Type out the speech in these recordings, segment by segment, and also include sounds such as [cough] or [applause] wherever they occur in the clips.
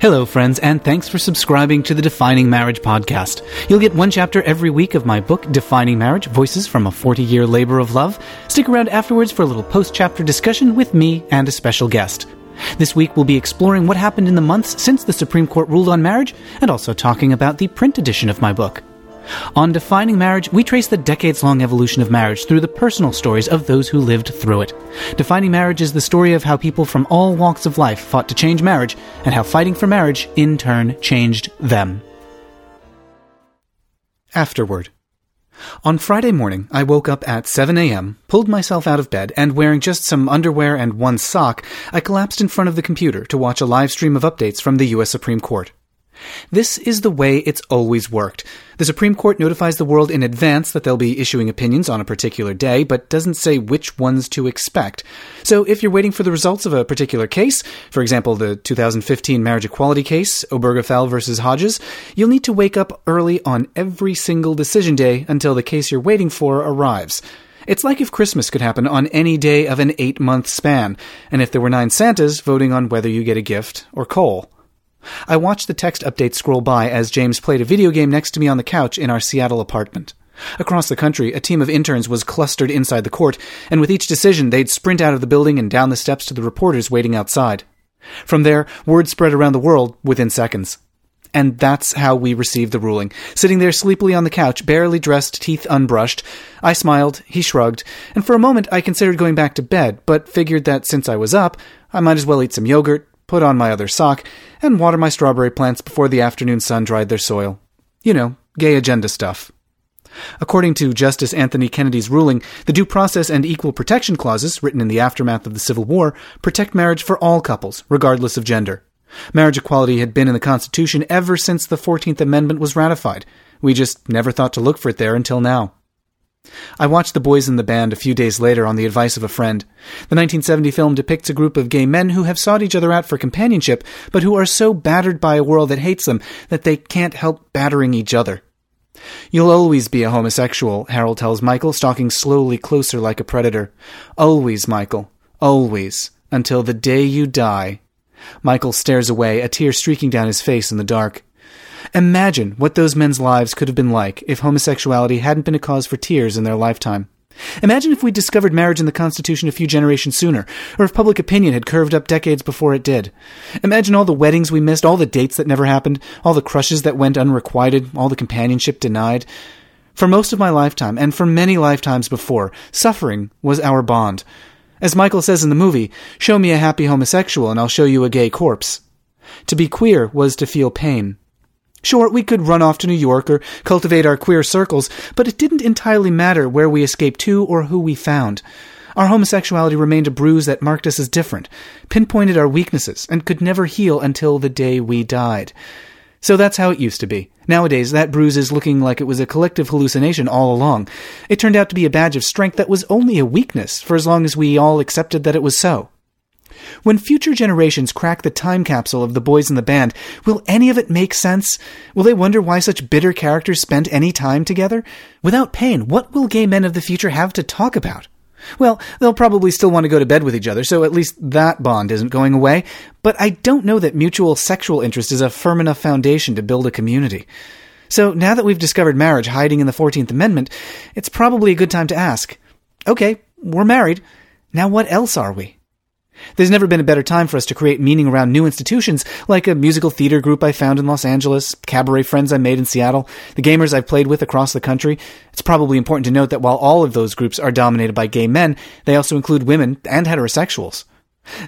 Hello, friends, and thanks for subscribing to the Defining Marriage podcast. You'll get one chapter every week of my book, Defining Marriage Voices from a 40 Year Labor of Love. Stick around afterwards for a little post chapter discussion with me and a special guest. This week, we'll be exploring what happened in the months since the Supreme Court ruled on marriage and also talking about the print edition of my book. On Defining Marriage, we trace the decades long evolution of marriage through the personal stories of those who lived through it. Defining Marriage is the story of how people from all walks of life fought to change marriage and how fighting for marriage, in turn, changed them. Afterward. On Friday morning, I woke up at 7 a.m., pulled myself out of bed, and wearing just some underwear and one sock, I collapsed in front of the computer to watch a live stream of updates from the U.S. Supreme Court. This is the way it's always worked. The Supreme Court notifies the world in advance that they'll be issuing opinions on a particular day, but doesn't say which ones to expect. So if you're waiting for the results of a particular case, for example, the 2015 marriage equality case, Obergefell versus Hodges, you'll need to wake up early on every single decision day until the case you're waiting for arrives. It's like if Christmas could happen on any day of an eight month span, and if there were nine Santas voting on whether you get a gift or coal. I watched the text update scroll by as James played a video game next to me on the couch in our Seattle apartment. Across the country, a team of interns was clustered inside the court, and with each decision, they'd sprint out of the building and down the steps to the reporters waiting outside. From there, word spread around the world within seconds. And that's how we received the ruling. Sitting there sleepily on the couch, barely dressed, teeth unbrushed, I smiled, he shrugged, and for a moment I considered going back to bed, but figured that since I was up, I might as well eat some yogurt, put on my other sock, and water my strawberry plants before the afternoon sun dried their soil. You know, gay agenda stuff. According to Justice Anthony Kennedy's ruling, the Due Process and Equal Protection Clauses, written in the aftermath of the Civil War, protect marriage for all couples, regardless of gender. Marriage equality had been in the Constitution ever since the 14th Amendment was ratified. We just never thought to look for it there until now. I watched The Boys in the Band a few days later on the advice of a friend. The 1970 film depicts a group of gay men who have sought each other out for companionship, but who are so battered by a world that hates them that they can't help battering each other. You'll always be a homosexual, Harold tells Michael, stalking slowly closer like a predator. Always, Michael. Always. Until the day you die. Michael stares away, a tear streaking down his face in the dark. Imagine what those men's lives could have been like if homosexuality hadn't been a cause for tears in their lifetime. Imagine if we discovered marriage in the Constitution a few generations sooner, or if public opinion had curved up decades before it did. Imagine all the weddings we missed, all the dates that never happened, all the crushes that went unrequited, all the companionship denied. For most of my lifetime, and for many lifetimes before, suffering was our bond. As Michael says in the movie, show me a happy homosexual and I'll show you a gay corpse. To be queer was to feel pain. Sure, we could run off to New York or cultivate our queer circles, but it didn't entirely matter where we escaped to or who we found. Our homosexuality remained a bruise that marked us as different, pinpointed our weaknesses, and could never heal until the day we died. So that's how it used to be. Nowadays, that bruise is looking like it was a collective hallucination all along. It turned out to be a badge of strength that was only a weakness for as long as we all accepted that it was so. When future generations crack the time capsule of the boys in the band, will any of it make sense? Will they wonder why such bitter characters spent any time together? Without pain, what will gay men of the future have to talk about? Well, they'll probably still want to go to bed with each other, so at least that bond isn't going away. But I don't know that mutual sexual interest is a firm enough foundation to build a community. So now that we've discovered marriage hiding in the 14th Amendment, it's probably a good time to ask okay, we're married. Now what else are we? There's never been a better time for us to create meaning around new institutions, like a musical theater group I found in Los Angeles, cabaret friends I made in Seattle, the gamers I've played with across the country. It's probably important to note that while all of those groups are dominated by gay men, they also include women and heterosexuals.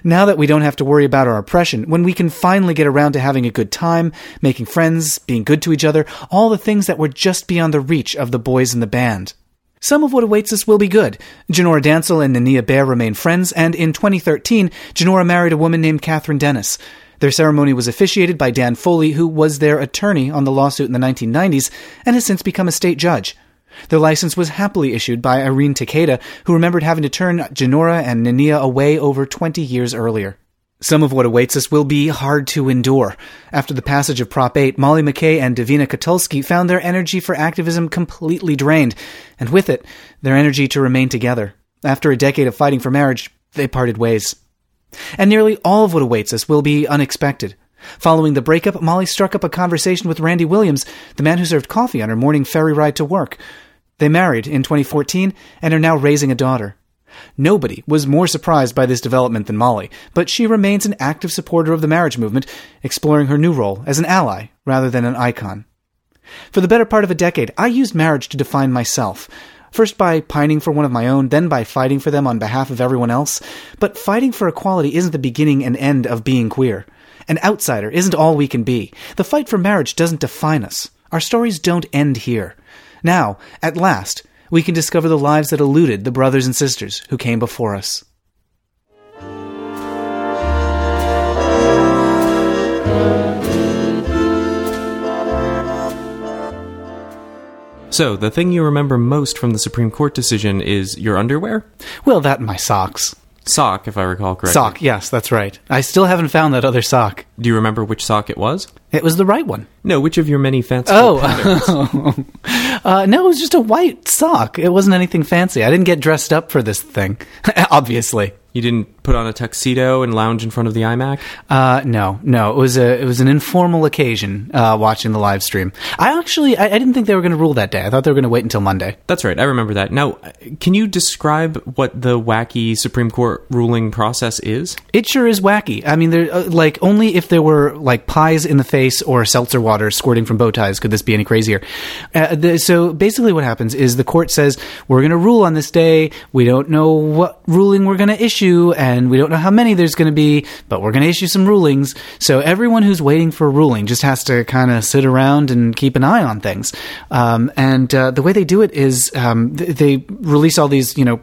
Now that we don't have to worry about our oppression, when we can finally get around to having a good time, making friends, being good to each other, all the things that were just beyond the reach of the boys in the band. Some of what awaits us will be good. Genora Dancel and Ninia Baehr remain friends, and in 2013, Genora married a woman named Catherine Dennis. Their ceremony was officiated by Dan Foley, who was their attorney on the lawsuit in the 1990s and has since become a state judge. Their license was happily issued by Irene Takeda, who remembered having to turn Genora and Ninia away over 20 years earlier. Some of what awaits us will be hard to endure. After the passage of Prop 8, Molly McKay and Davina Kotulski found their energy for activism completely drained, and with it, their energy to remain together. After a decade of fighting for marriage, they parted ways. And nearly all of what awaits us will be unexpected. Following the breakup, Molly struck up a conversation with Randy Williams, the man who served coffee on her morning ferry ride to work. They married in 2014 and are now raising a daughter. Nobody was more surprised by this development than Molly, but she remains an active supporter of the marriage movement, exploring her new role as an ally rather than an icon. For the better part of a decade, I used marriage to define myself. First by pining for one of my own, then by fighting for them on behalf of everyone else. But fighting for equality isn't the beginning and end of being queer. An outsider isn't all we can be. The fight for marriage doesn't define us. Our stories don't end here. Now, at last, we can discover the lives that eluded the brothers and sisters who came before us. So, the thing you remember most from the Supreme Court decision is your underwear? Well, that and my socks. Sock, if I recall correctly. Sock, yes, that's right. I still haven't found that other sock. Do you remember which sock it was? It was the right one. No, which of your many fancy? Oh, [laughs] [laughs] uh, no, it was just a white sock. It wasn't anything fancy. I didn't get dressed up for this thing, [laughs] obviously. You didn't put on a tuxedo and lounge in front of the iMac? Uh, no, no. It was a it was an informal occasion uh, watching the live stream. I actually I, I didn't think they were going to rule that day. I thought they were going to wait until Monday. That's right, I remember that. Now, can you describe what the wacky Supreme Court ruling process is? It sure is wacky. I mean, there uh, like only if there were like pies in the face or seltzer water squirting from bow ties could this be any crazier. Uh, the, so basically, what happens is the court says we're going to rule on this day. We don't know what ruling we're going to issue, and we don't know how many there's going to be, but we're going to issue some rulings. So everyone who's waiting for a ruling just has to kind of sit around and keep an eye on things. Um, and uh, the way they do it is um, th- they release all these, you know,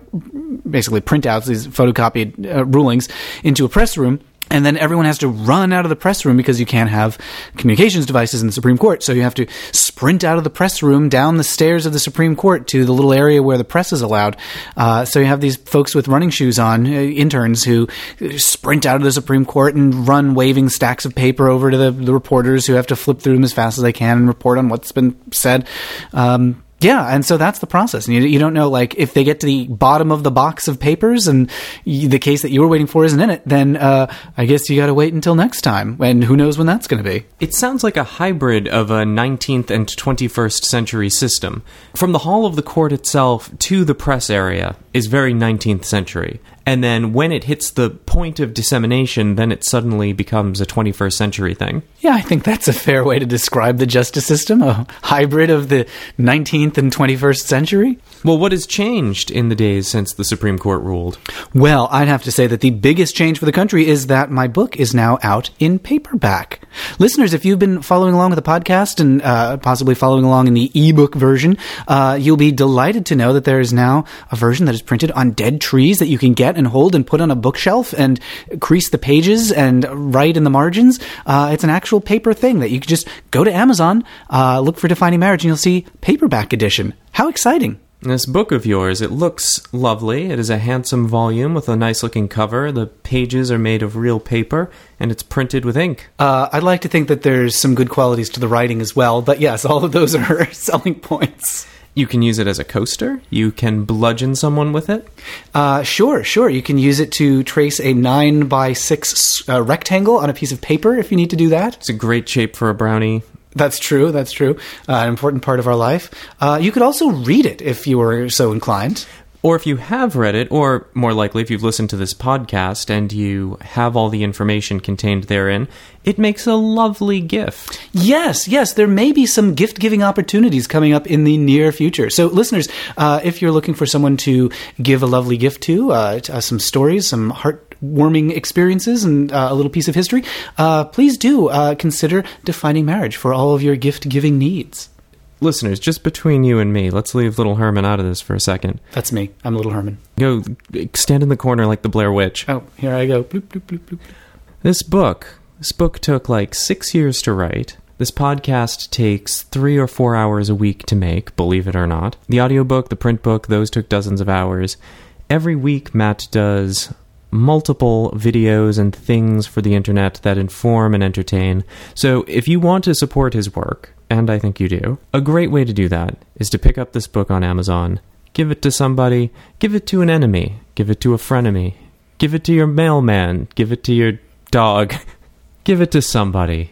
basically printouts, these photocopied uh, rulings into a press room. And then everyone has to run out of the press room because you can't have communications devices in the Supreme Court. So you have to sprint out of the press room down the stairs of the Supreme Court to the little area where the press is allowed. Uh, so you have these folks with running shoes on, uh, interns, who sprint out of the Supreme Court and run waving stacks of paper over to the, the reporters who have to flip through them as fast as they can and report on what's been said. Um, yeah, and so that's the process. And you, you don't know, like, if they get to the bottom of the box of papers and you, the case that you were waiting for isn't in it, then uh, I guess you got to wait until next time. And who knows when that's going to be. It sounds like a hybrid of a 19th and 21st century system. From the hall of the court itself to the press area is very 19th century. And then when it hits the point of dissemination, then it suddenly becomes a 21st century thing. Yeah, I think that's a fair way to describe the justice system a hybrid of the 19th and 21st century. Well, what has changed in the days since the Supreme Court ruled? Well, I'd have to say that the biggest change for the country is that my book is now out in paperback. Listeners, if you've been following along with the podcast and uh, possibly following along in the ebook version, uh, you'll be delighted to know that there is now a version that is printed on dead trees that you can get and hold and put on a bookshelf and crease the pages and write in the margins. Uh, it's an actual paper thing that you can just go to Amazon, uh, look for Defining Marriage, and you'll see paperback edition. How exciting! This book of yours, it looks lovely. It is a handsome volume with a nice looking cover. The pages are made of real paper and it's printed with ink. Uh, I'd like to think that there's some good qualities to the writing as well, but yes, all of those [laughs] are selling points. You can use it as a coaster. You can bludgeon someone with it. Uh, sure, sure. You can use it to trace a nine by six uh, rectangle on a piece of paper if you need to do that. It's a great shape for a brownie. That's true. That's true. Uh, an important part of our life. Uh, you could also read it if you were so inclined. Or if you have read it, or more likely, if you've listened to this podcast and you have all the information contained therein, it makes a lovely gift. Yes, yes, there may be some gift giving opportunities coming up in the near future. So, listeners, uh, if you're looking for someone to give a lovely gift to, uh, to uh, some stories, some heartwarming experiences, and uh, a little piece of history, uh, please do uh, consider defining marriage for all of your gift giving needs. Listeners, just between you and me, let's leave little Herman out of this for a second. That's me. I'm Little Herman. Go stand in the corner like the Blair Witch. Oh, here I go. Bloop, bloop, bloop, bloop. This book, this book took like six years to write. This podcast takes three or four hours a week to make, believe it or not. The audiobook, the print book, those took dozens of hours. Every week, Matt does multiple videos and things for the internet that inform and entertain. So if you want to support his work, and I think you do, a great way to do that is to pick up this book on Amazon, give it to somebody, give it to an enemy, give it to a frenemy, give it to your mailman, give it to your dog. [laughs] give it to somebody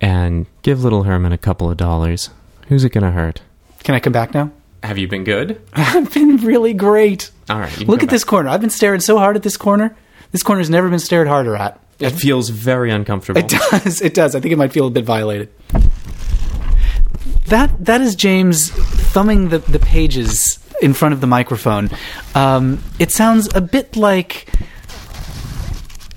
and give little Herman a couple of dollars. Who's it to hurt? Can I come back now? Have you been good? [laughs] I've been really great. All right. Look at this corner. I've been staring so hard at this corner. This corner's never been stared harder at. It feels very uncomfortable. It [laughs] does. It does. I think it might feel a bit violated. That that is James thumbing the, the pages in front of the microphone. Um, it sounds a bit like.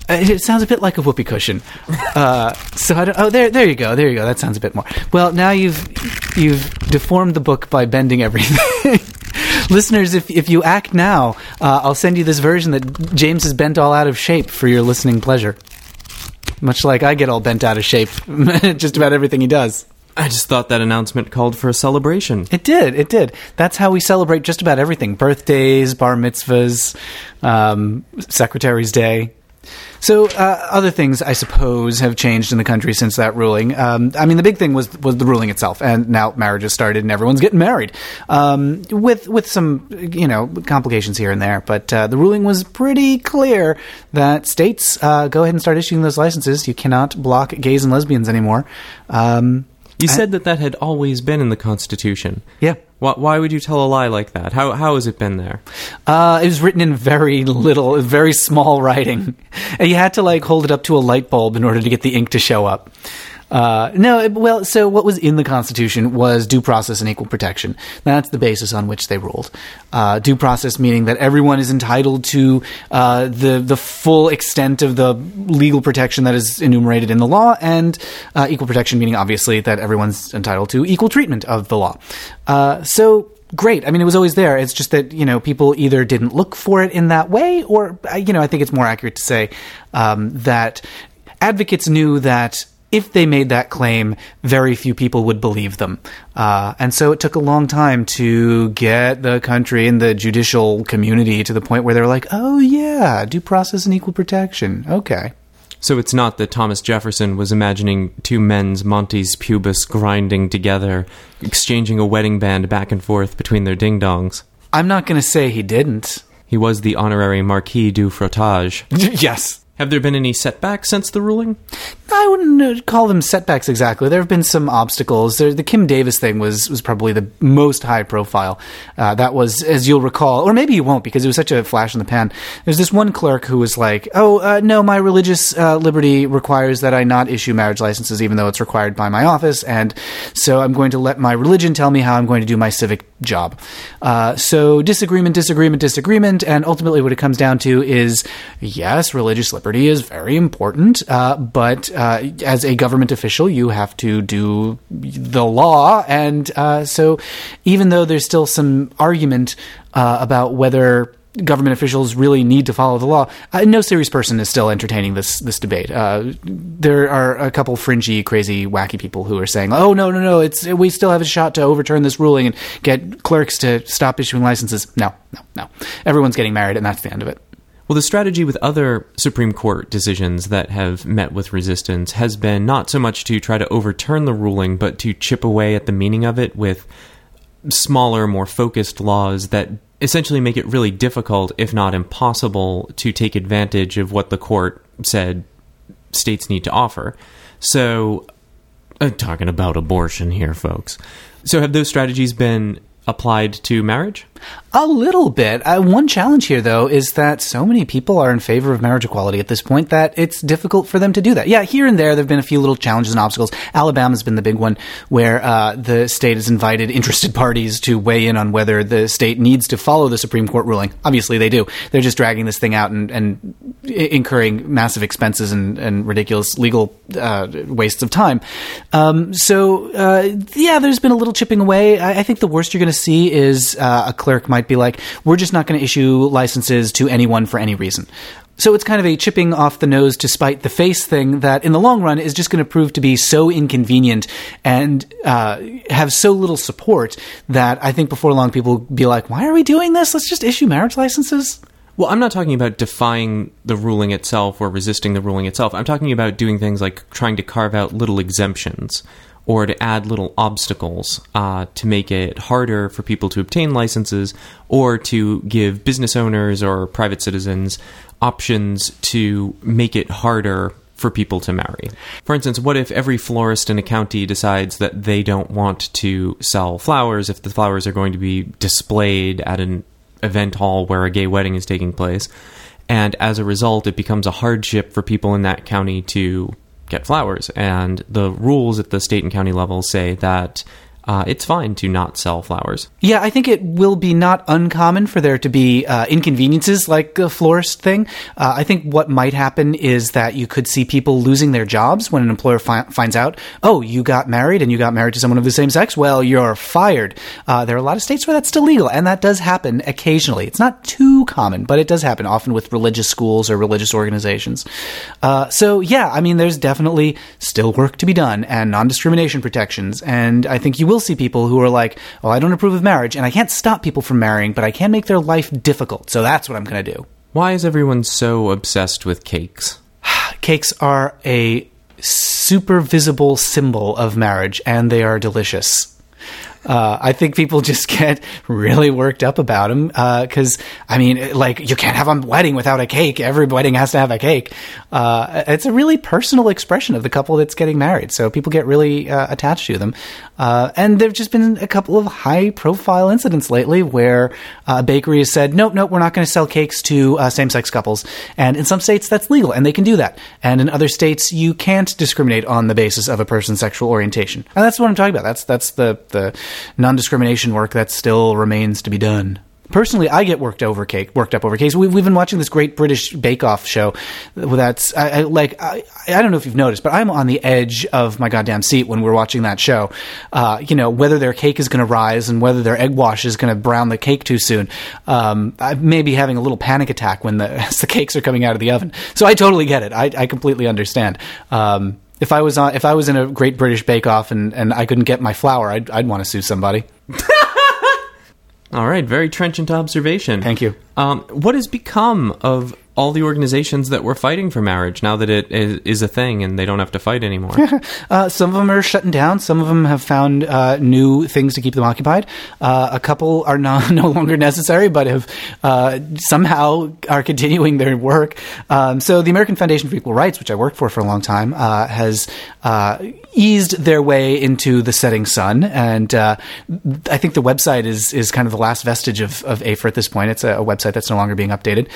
Uh, It sounds a bit like a whoopee cushion. [laughs] Uh, so I don't. Oh, there, there you go. There you go. That sounds a bit more. Well, now you've you've deformed the book by bending everything. [laughs] Listeners, if if you act now, uh, I'll send you this version that James has bent all out of shape for your listening pleasure. Much like I get all bent out of shape, [laughs] just about everything he does. I just thought that announcement called for a celebration. It did. It did. That's how we celebrate just about everything: birthdays, bar mitzvahs, um, Secretary's Day. So, uh, other things, I suppose, have changed in the country since that ruling. Um, I mean, the big thing was was the ruling itself, and now marriage has started, and everyone's getting married, um, with with some you know complications here and there. But uh, the ruling was pretty clear that states uh, go ahead and start issuing those licenses. You cannot block gays and lesbians anymore. Um, You said that that had always been in the Constitution. yeah. Why, why would you tell a lie like that? How, how has it been there? Uh, it was written in very little, very small writing. And you had to like hold it up to a light bulb in order to get the ink to show up. Uh, no, well, so what was in the Constitution was due process and equal protection. That's the basis on which they ruled. Uh, due process meaning that everyone is entitled to uh, the the full extent of the legal protection that is enumerated in the law, and uh, equal protection meaning obviously that everyone's entitled to equal treatment of the law. Uh, so great. I mean, it was always there. It's just that you know people either didn't look for it in that way, or you know, I think it's more accurate to say um, that advocates knew that. If they made that claim, very few people would believe them. Uh, and so it took a long time to get the country and the judicial community to the point where they were like, oh, yeah, due process and equal protection. Okay. So it's not that Thomas Jefferson was imagining two men's Montes pubis grinding together, exchanging a wedding band back and forth between their ding dongs. I'm not going to say he didn't. He was the honorary Marquis du Frottage. [laughs] yes. Have there been any setbacks since the ruling? I wouldn't uh, call them setbacks exactly. There have been some obstacles. There, the Kim Davis thing was was probably the most high profile. Uh, that was, as you'll recall, or maybe you won't because it was such a flash in the pan. There's this one clerk who was like, "Oh uh, no, my religious uh, liberty requires that I not issue marriage licenses, even though it's required by my office, and so I'm going to let my religion tell me how I'm going to do my civic job." Uh, so disagreement, disagreement, disagreement, and ultimately, what it comes down to is, yes, religious liberty is very important, uh, but uh, as a government official, you have to do the law, and uh, so even though there's still some argument uh, about whether government officials really need to follow the law. Uh, no serious person is still entertaining this this debate. Uh, there are a couple fringy, crazy, wacky people who are saying, "Oh no, no, no! It's we still have a shot to overturn this ruling and get clerks to stop issuing licenses." No, no, no. Everyone's getting married, and that's the end of it. Well, the strategy with other Supreme Court decisions that have met with resistance has been not so much to try to overturn the ruling, but to chip away at the meaning of it with smaller, more focused laws that essentially make it really difficult, if not impossible, to take advantage of what the court said states need to offer. So, uh, talking about abortion here, folks. So, have those strategies been applied to marriage? A little bit. Uh, one challenge here, though, is that so many people are in favor of marriage equality at this point that it's difficult for them to do that. Yeah, here and there, there have been a few little challenges and obstacles. Alabama's been the big one, where uh, the state has invited interested parties to weigh in on whether the state needs to follow the Supreme Court ruling. Obviously, they do. They're just dragging this thing out and, and incurring massive expenses and, and ridiculous legal uh, wastes of time. Um, so, uh, yeah, there's been a little chipping away. I, I think the worst you're going to see is uh, a clerk might be like, we're just not going to issue licenses to anyone for any reason. So it's kind of a chipping off the nose to spite the face thing that, in the long run, is just going to prove to be so inconvenient and uh, have so little support that I think before long people will be like, why are we doing this? Let's just issue marriage licenses. Well, I'm not talking about defying the ruling itself or resisting the ruling itself. I'm talking about doing things like trying to carve out little exemptions or to add little obstacles uh, to make it harder for people to obtain licenses or to give business owners or private citizens options to make it harder for people to marry. For instance, what if every florist in a county decides that they don't want to sell flowers if the flowers are going to be displayed at an event hall where a gay wedding is taking place? And as a result, it becomes a hardship for people in that county to get flowers. And the rules at the state and county level say that uh, it's fine to not sell flowers. Yeah, I think it will be not uncommon for there to be uh, inconveniences like the florist thing. Uh, I think what might happen is that you could see people losing their jobs when an employer fi- finds out, oh, you got married and you got married to someone of the same sex. Well, you're fired. Uh, there are a lot of states where that's still legal, and that does happen occasionally. It's not too common, but it does happen often with religious schools or religious organizations. Uh, so, yeah, I mean, there's definitely still work to be done and non discrimination protections, and I think you will will see people who are like, "Well, I don't approve of marriage, and I can't stop people from marrying, but I can make their life difficult. So that's what I'm going to do." Why is everyone so obsessed with cakes? [sighs] Cakes are a super visible symbol of marriage, and they are delicious. Uh, I think people [laughs] just get really worked up about them because, uh, I mean, like you can't have a wedding without a cake. Every wedding has to have a cake. Uh, it's a really personal expression of the couple that's getting married, so people get really uh, attached to them. Uh, and there've just been a couple of high-profile incidents lately where a bakery has said, "Nope, nope, we're not going to sell cakes to same-sex couples." And in some states, that's legal, and they can do that. And in other states, you can't discriminate on the basis of a person's sexual orientation. And that's what I'm talking about. That's that's the the non discrimination work that still remains to be done. Personally, I get worked over cake, worked up over cakes. We, have been watching this great British Bake Off show. That's I, I like I, I, don't know if you've noticed, but I'm on the edge of my goddamn seat when we're watching that show. Uh, you know whether their cake is going to rise and whether their egg wash is going to brown the cake too soon. Um, I may be having a little panic attack when the [laughs] the cakes are coming out of the oven. So I totally get it. I, I completely understand. Um, if I was on, if I was in a Great British Bake Off and, and I couldn't get my flour, I'd, I'd want to sue somebody. [laughs] All right, very trenchant observation. Thank you. Um, what has become of all the organizations that were fighting for marriage now that it is a thing and they don't have to fight anymore? [laughs] uh, some of them are shutting down. Some of them have found uh, new things to keep them occupied. Uh, a couple are no, [laughs] no longer necessary, but have uh, somehow are continuing their work. Um, so the American Foundation for Equal Rights, which I worked for for a long time, uh, has uh, eased their way into the setting sun, and I think the website is is kind of the last vestige of, of AFER at this point. It's a, a website that's no longer being updated.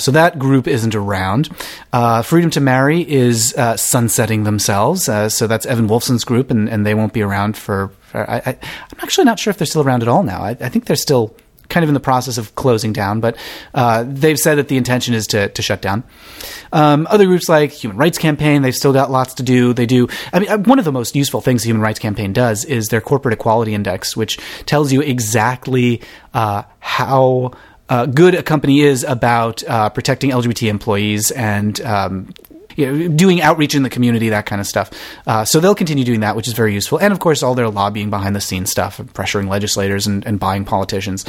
so that group isn't around. Uh, Freedom to Marry is uh, sunsetting themselves. Uh, so that's Evan Wolfson's group, and, and they won't be around for. for I, am actually not sure if they're still around at all now. I, I, think they're still kind of in the process of closing down, but uh, they've said that the intention is to, to shut down. Um, other groups like Human Rights Campaign, they've still got lots to do. They do. I mean, uh, one of the most useful things the Human Rights Campaign does is their Corporate Equality Index, which tells you exactly how uh, good a company is about uh, protecting LGBT employees and um, you know, doing outreach in the community, that kind of stuff. Uh, so they'll continue doing that, which is very useful. And of course, all their lobbying behind the scenes stuff, pressuring legislators and, and buying politicians.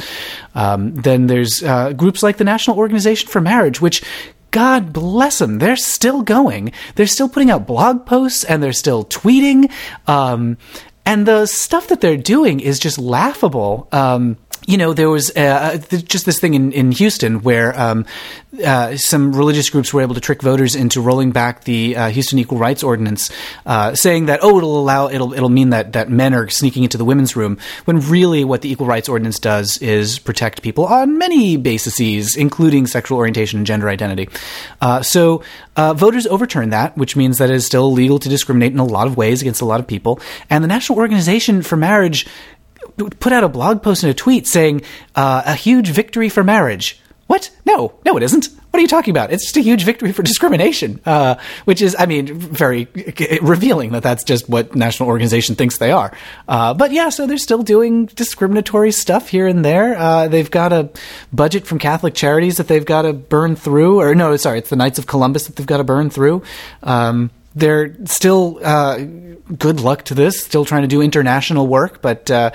Um, then there's uh, groups like the National Organization for Marriage, which God bless them. They're still going. They're still putting out blog posts and they're still tweeting. Um, and the stuff that they're doing is just laughable. Um, you know, there was uh, uh just this thing in, in Houston where um, uh, some religious groups were able to trick voters into rolling back the uh, Houston Equal Rights Ordinance, uh, saying that oh, it'll allow it'll it'll mean that that men are sneaking into the women's room. When really, what the Equal Rights Ordinance does is protect people on many bases, including sexual orientation and gender identity. Uh, so voters overturned that, which means that it is still legal to discriminate in a lot of ways against a lot of people. And the National Organization for Marriage put out a blog post and a tweet saying uh, a huge victory for marriage. What? No, no, it isn't. What are you talking about? It's just a huge victory for [laughs] discrimination, uh, which is, I mean, very [laughs] revealing that that's just what national organization thinks they are. Uh, but yeah, so they're still doing discriminatory stuff here and there. Uh, they've got a budget from Catholic Charities that they've got to burn through, or no, sorry, it's the Knights of Columbus that they've got to burn through. Um, they're still uh, good luck to this. Still trying to do international work, but uh,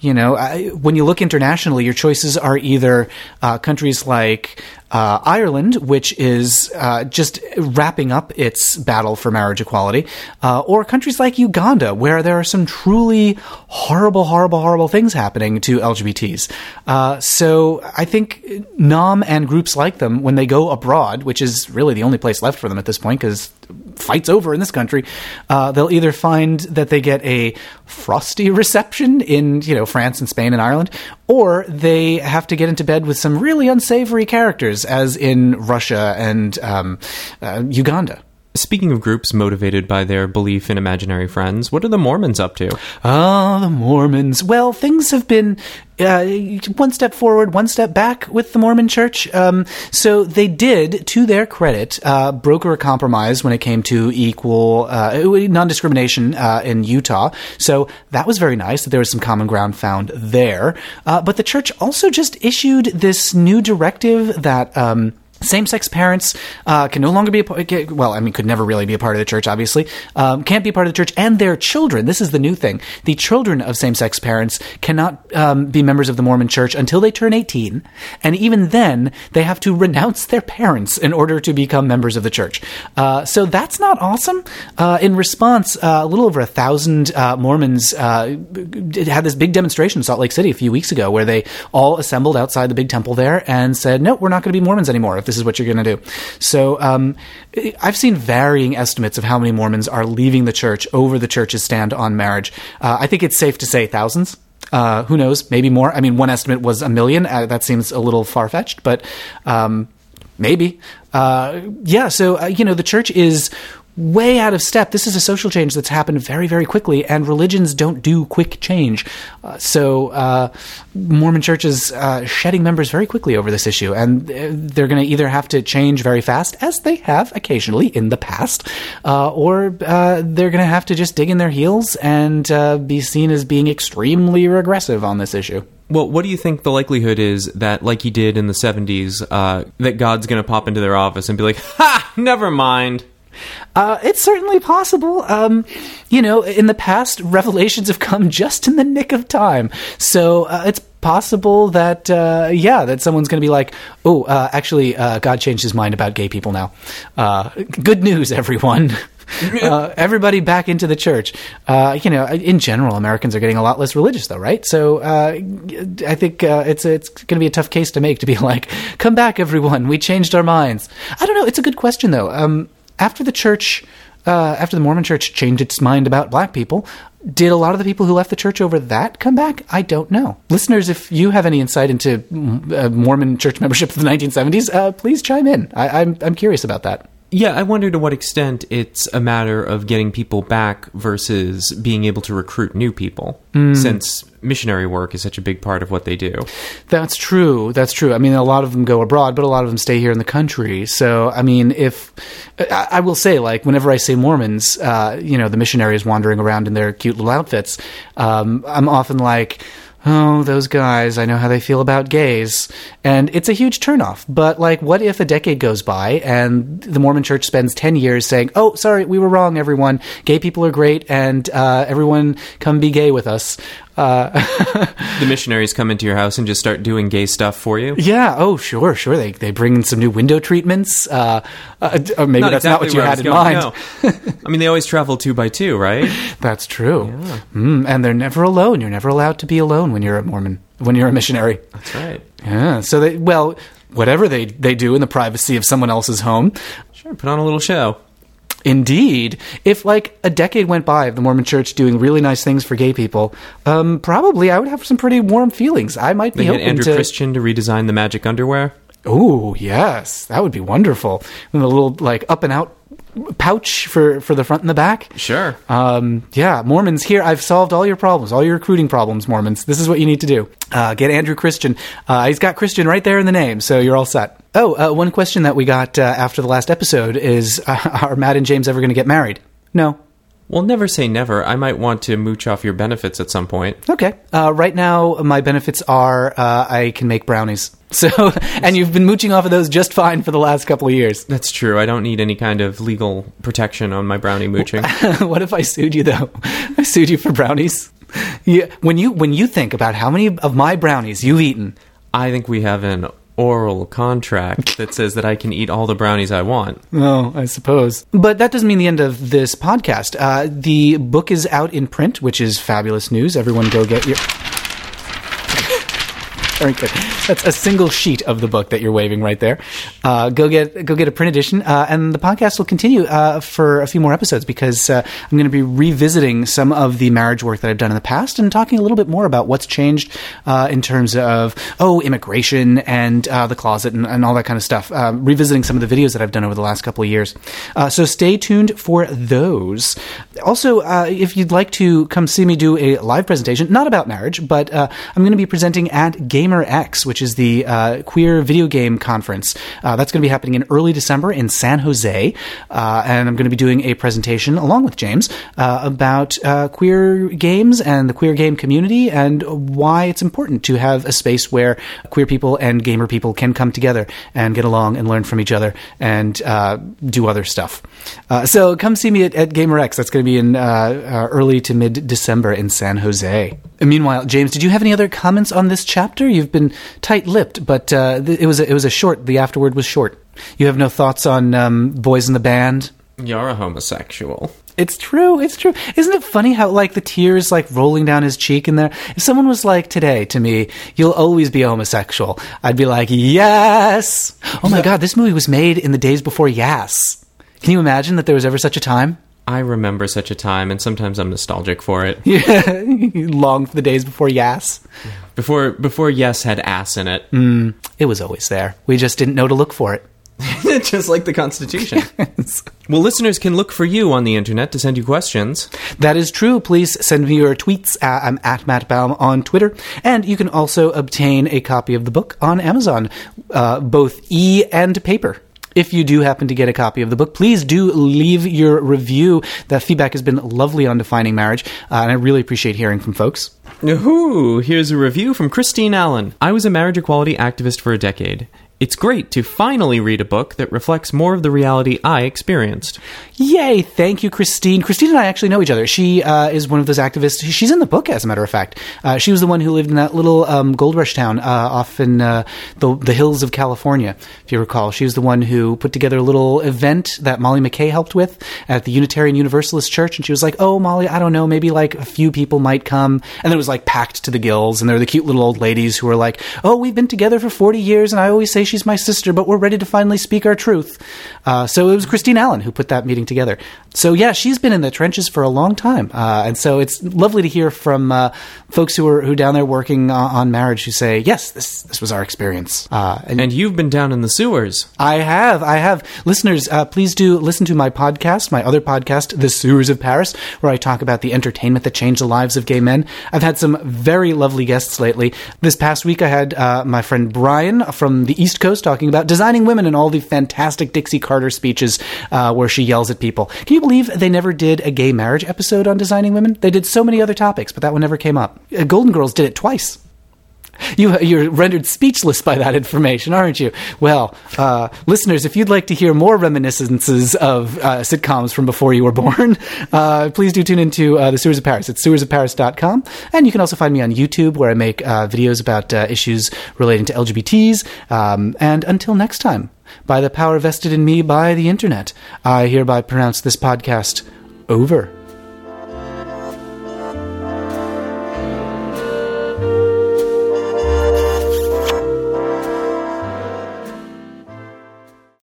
you know, I, when you look internationally, your choices are either uh, countries like uh, Ireland, which is uh, just wrapping up its battle for marriage equality, uh, or countries like Uganda, where there are some truly horrible, horrible, horrible things happening to LGBTs. So I think NOM and groups like them, when they go abroad, which is really the only place left for them at this point, because fights over in this country, uh, they'll either find that they get a frosty reception in you know France and Spain and Ireland, or they have to get into bed with some really unsavory characters, as in Russia and um, uh, Uganda. Speaking of groups motivated by their belief in imaginary friends, what are the Mormons up to? Ah, the Mormons. Well, things have been uh, one step forward, one step back with the Mormon Church. Um, so they did, to their credit, uh, broker a compromise when it came to equal uh, non discrimination uh, in Utah. So that was very nice that there was some common ground found there. Uh, but the church also just issued this new directive that. Um, same-sex parents uh, can no longer be a part. Well, I mean, could never really be a part of the church. Obviously, um, can't be part of the church, and their children. This is the new thing: the children of same-sex parents cannot um, be members of the Mormon Church until they turn eighteen, and even then, they have to renounce their parents in order to become members of the church. Uh, so that's not awesome. Uh, in response, uh, a little over a thousand uh, Mormons uh, had this big demonstration in Salt Lake City a few weeks ago, where they all assembled outside the big temple there and said, "No, we're not going to be Mormons anymore." If this is what you're going to do. So um, I've seen varying estimates of how many Mormons are leaving the church over the church's stand on marriage. Uh, I think it's safe to say thousands. Uh, who knows? Maybe more. I mean, one estimate was a million. Uh, that seems a little far fetched, but um, maybe. Uh, yeah. So uh, you know, the church is way out of step. This is a social change that's happened very, very quickly, and religions don't do quick change. Uh, so, uh, Mormon churches uh, shedding members very quickly over this issue, and they're going to either have to change very fast, as they have occasionally in the past, uh, or uh, they're going to have to just dig in their heels and uh, be seen as being extremely regressive on this issue. Well, what do you think the likelihood is that, like he did in the 70s, that God's going to pop into their office and be like, ha, never mind? Uh, it's certainly possible. Um, you know, in the past, revelations have come just in the nick of time. So uh, it's possible that, uh, yeah, that someone's going to be like, oh, uh, actually, uh, God changed his mind about gay people now. Uh, good news, everyone. [laughs] Uh, everybody back into the church. Uh, you know, in general, Americans are getting a lot less religious, though, right? So uh, I think it's it's going to be a tough case to make to be like, "Come back, everyone! We changed our minds." I don't know. It's a good question, though. Um, after the church, uh, after the Mormon church changed its mind about black people, did a lot of the people who left the church over that come back? I don't know. Listeners, if you have any insight into uh, Mormon church membership of the 1970s, uh, please chime in. I, I'm, I'm curious about that. Yeah, I wonder to what extent it's a matter of getting people back versus being able to recruit new people, mm. since missionary work is such a big part of what they do. That's true. That's true. I mean, a lot of them go abroad, but a lot of them stay here in the country. So, I mean, if I, I will say, like, whenever I say Mormons, uh, you know, the missionaries wandering around in their cute little outfits, um, I'm often like, oh, those guys, I know how they feel about gays. And it's a huge turnoff. But, like, what if a decade goes by and the Mormon church spends 10 years saying, oh, sorry, we were wrong, everyone. Gay people are great, and uh, everyone come be gay with us. Uh, [laughs] the missionaries come into your house and just start doing gay stuff for you. Yeah. Oh, sure, sure. They they bring in some new window treatments. Uh, uh, maybe not that's exactly not what you had in going. mind. No. [laughs] I mean, they always travel two by two, right? that's true. Yeah. Mm, and they're never alone. You're never allowed to be alone when you're a Mormon. When you're a missionary. That's right. Yeah. So they well, whatever they they do in the privacy of someone else's home. Sure. Put on a little show. Indeed. If like a decade went by of the Mormon Church doing really nice things for gay people, um, probably I would have some pretty warm feelings. I might be they hoping Andrew to Christian to redesign the magic underwear. Oh yes, that would be wonderful. And a little like up and out pouch for for the front and the back. Sure. Um, yeah, Mormons here. I've solved all your problems, all your recruiting problems. Mormons, this is what you need to do. Uh, get Andrew Christian. Uh, he's got Christian right there in the name, so you're all set. Oh, uh, one question that we got uh, after the last episode is: [laughs] Are Matt and James ever going to get married? No. Well, never say never. I might want to mooch off your benefits at some point. Okay. Uh, right now, my benefits are uh, I can make brownies. [laughs] So, and you've been mooching off of those just fine for the last couple of years. That's true. I don't need any kind of legal protection on my brownie mooching. [laughs] what if I sued you though? I sued you for brownies. Yeah. When you when you think about how many of my brownies you've eaten, I think we have an oral contract that says that I can eat all the brownies I want. Oh, I suppose. But that doesn't mean the end of this podcast. Uh, the book is out in print, which is fabulous news. Everyone go get your. Very good. That's a single sheet of the book that you're waving right there. Uh, go get go get a print edition, uh, and the podcast will continue uh, for a few more episodes because uh, I'm going to be revisiting some of the marriage work that I've done in the past and talking a little bit more about what's changed uh, in terms of oh immigration and uh, the closet and, and, all that kind of stuff. revisiting some of the videos that I've done over the last couple of years. so stay tuned for those. Also, if you'd like to come see me do a live presentation, not about marriage, but I'm going to be presenting at GaymerX, which is the uh, queer video game conference. Uh, that's going to be happening in early December in San Jose, uh, and I'm going to be doing a presentation along with James uh, about uh, queer games and the queer game community and why it's important to have a space where queer people and gamer people can come together and get along and learn from each other and do other stuff. so come see me at, at GaymerX. That's going to be in early to mid December in San Jose. And meanwhile, James, did you have any other comments on this chapter? You've been tight-lipped, but uh, it was a, it was a short. The afterword was short. You have no thoughts on um, boys in the band. You're a homosexual. It's true. It's true. Isn't it funny how like the tears like rolling down his cheek in there? If someone was like today to me, "You'll always be homosexual," I'd be like, "Yes." Oh my god, this movie was made in the days before Yes. Can you imagine that there was ever such a time? I remember such a time, and sometimes I'm nostalgic for it. Yeah, [laughs] long for the days before Yes. Before before Yes had ass in it. Mm, it was always there. We just didn't know to look for it. [laughs] just like the Constitution. [laughs] well, listeners can look for you on the internet to send you questions. That is true. Please send me your tweets. Uh, I'm at Matt Baume on Twitter. And you can also obtain a copy of the book on Amazon, uh, both e and paper if you do happen to get a copy of the book, please do leave your review. That feedback has been lovely on defining marriage, uh, and I really appreciate hearing from folks. Here's a review from Christine Allen. I was a marriage equality activist for a decade. It's great to finally read a book that reflects more of the reality I experienced. Yay! Thank you, Christine. Christine and I actually know each other. She uh, is one of those activists. She's in the book, as a matter of fact. Uh, she was the one who lived in that little um, gold rush town uh, off in uh, the, the hills of California, if you recall. She was the one who put together a little event that Molly McKay helped with at the Unitarian Universalist Church. And she was like, "Oh, Molly, I don't know, maybe like a few people might come." And then it was like packed to the gills. And there were the cute little old ladies who were like, "Oh, we've been together for forty years, and I always say." She's my sister, but we're ready to finally speak our truth. Uh, so it was Christine Allen who put that meeting together. So yeah, she's been in the trenches for a long time, uh, and so it's lovely to hear from uh, folks who are who down there working on marriage who say, "Yes, this this was our experience." Uh, and, and, you've been down in the sewers. I have, I have. Listeners, uh, please do listen to my podcast, my other podcast, "The Sewers of Paris," where I talk about the entertainment that changed the lives of gay men. I've had some very lovely guests lately. This past week, I had uh, my friend Brian from the East Coast talking about designing women and all the fantastic Dixie Carter speeches where she yells at people. Can you you believe they never did a gay marriage episode on designing women? They did so many other topics, but that one never came up. Uh, Golden Girls did it twice. You, you're rendered speechless by that information, aren't you? Well, uh, listeners, if you'd like to hear more reminiscences of uh, sitcoms from before you were born, [laughs] uh, please do tune into uh, The Sewers of Paris. It's sewersofparis.com. And you can also find me on YouTube, where I make uh, videos about uh, issues relating to LGBTs. Um, and until next time, by the power vested in me by the internet, I hereby pronounce this podcast over.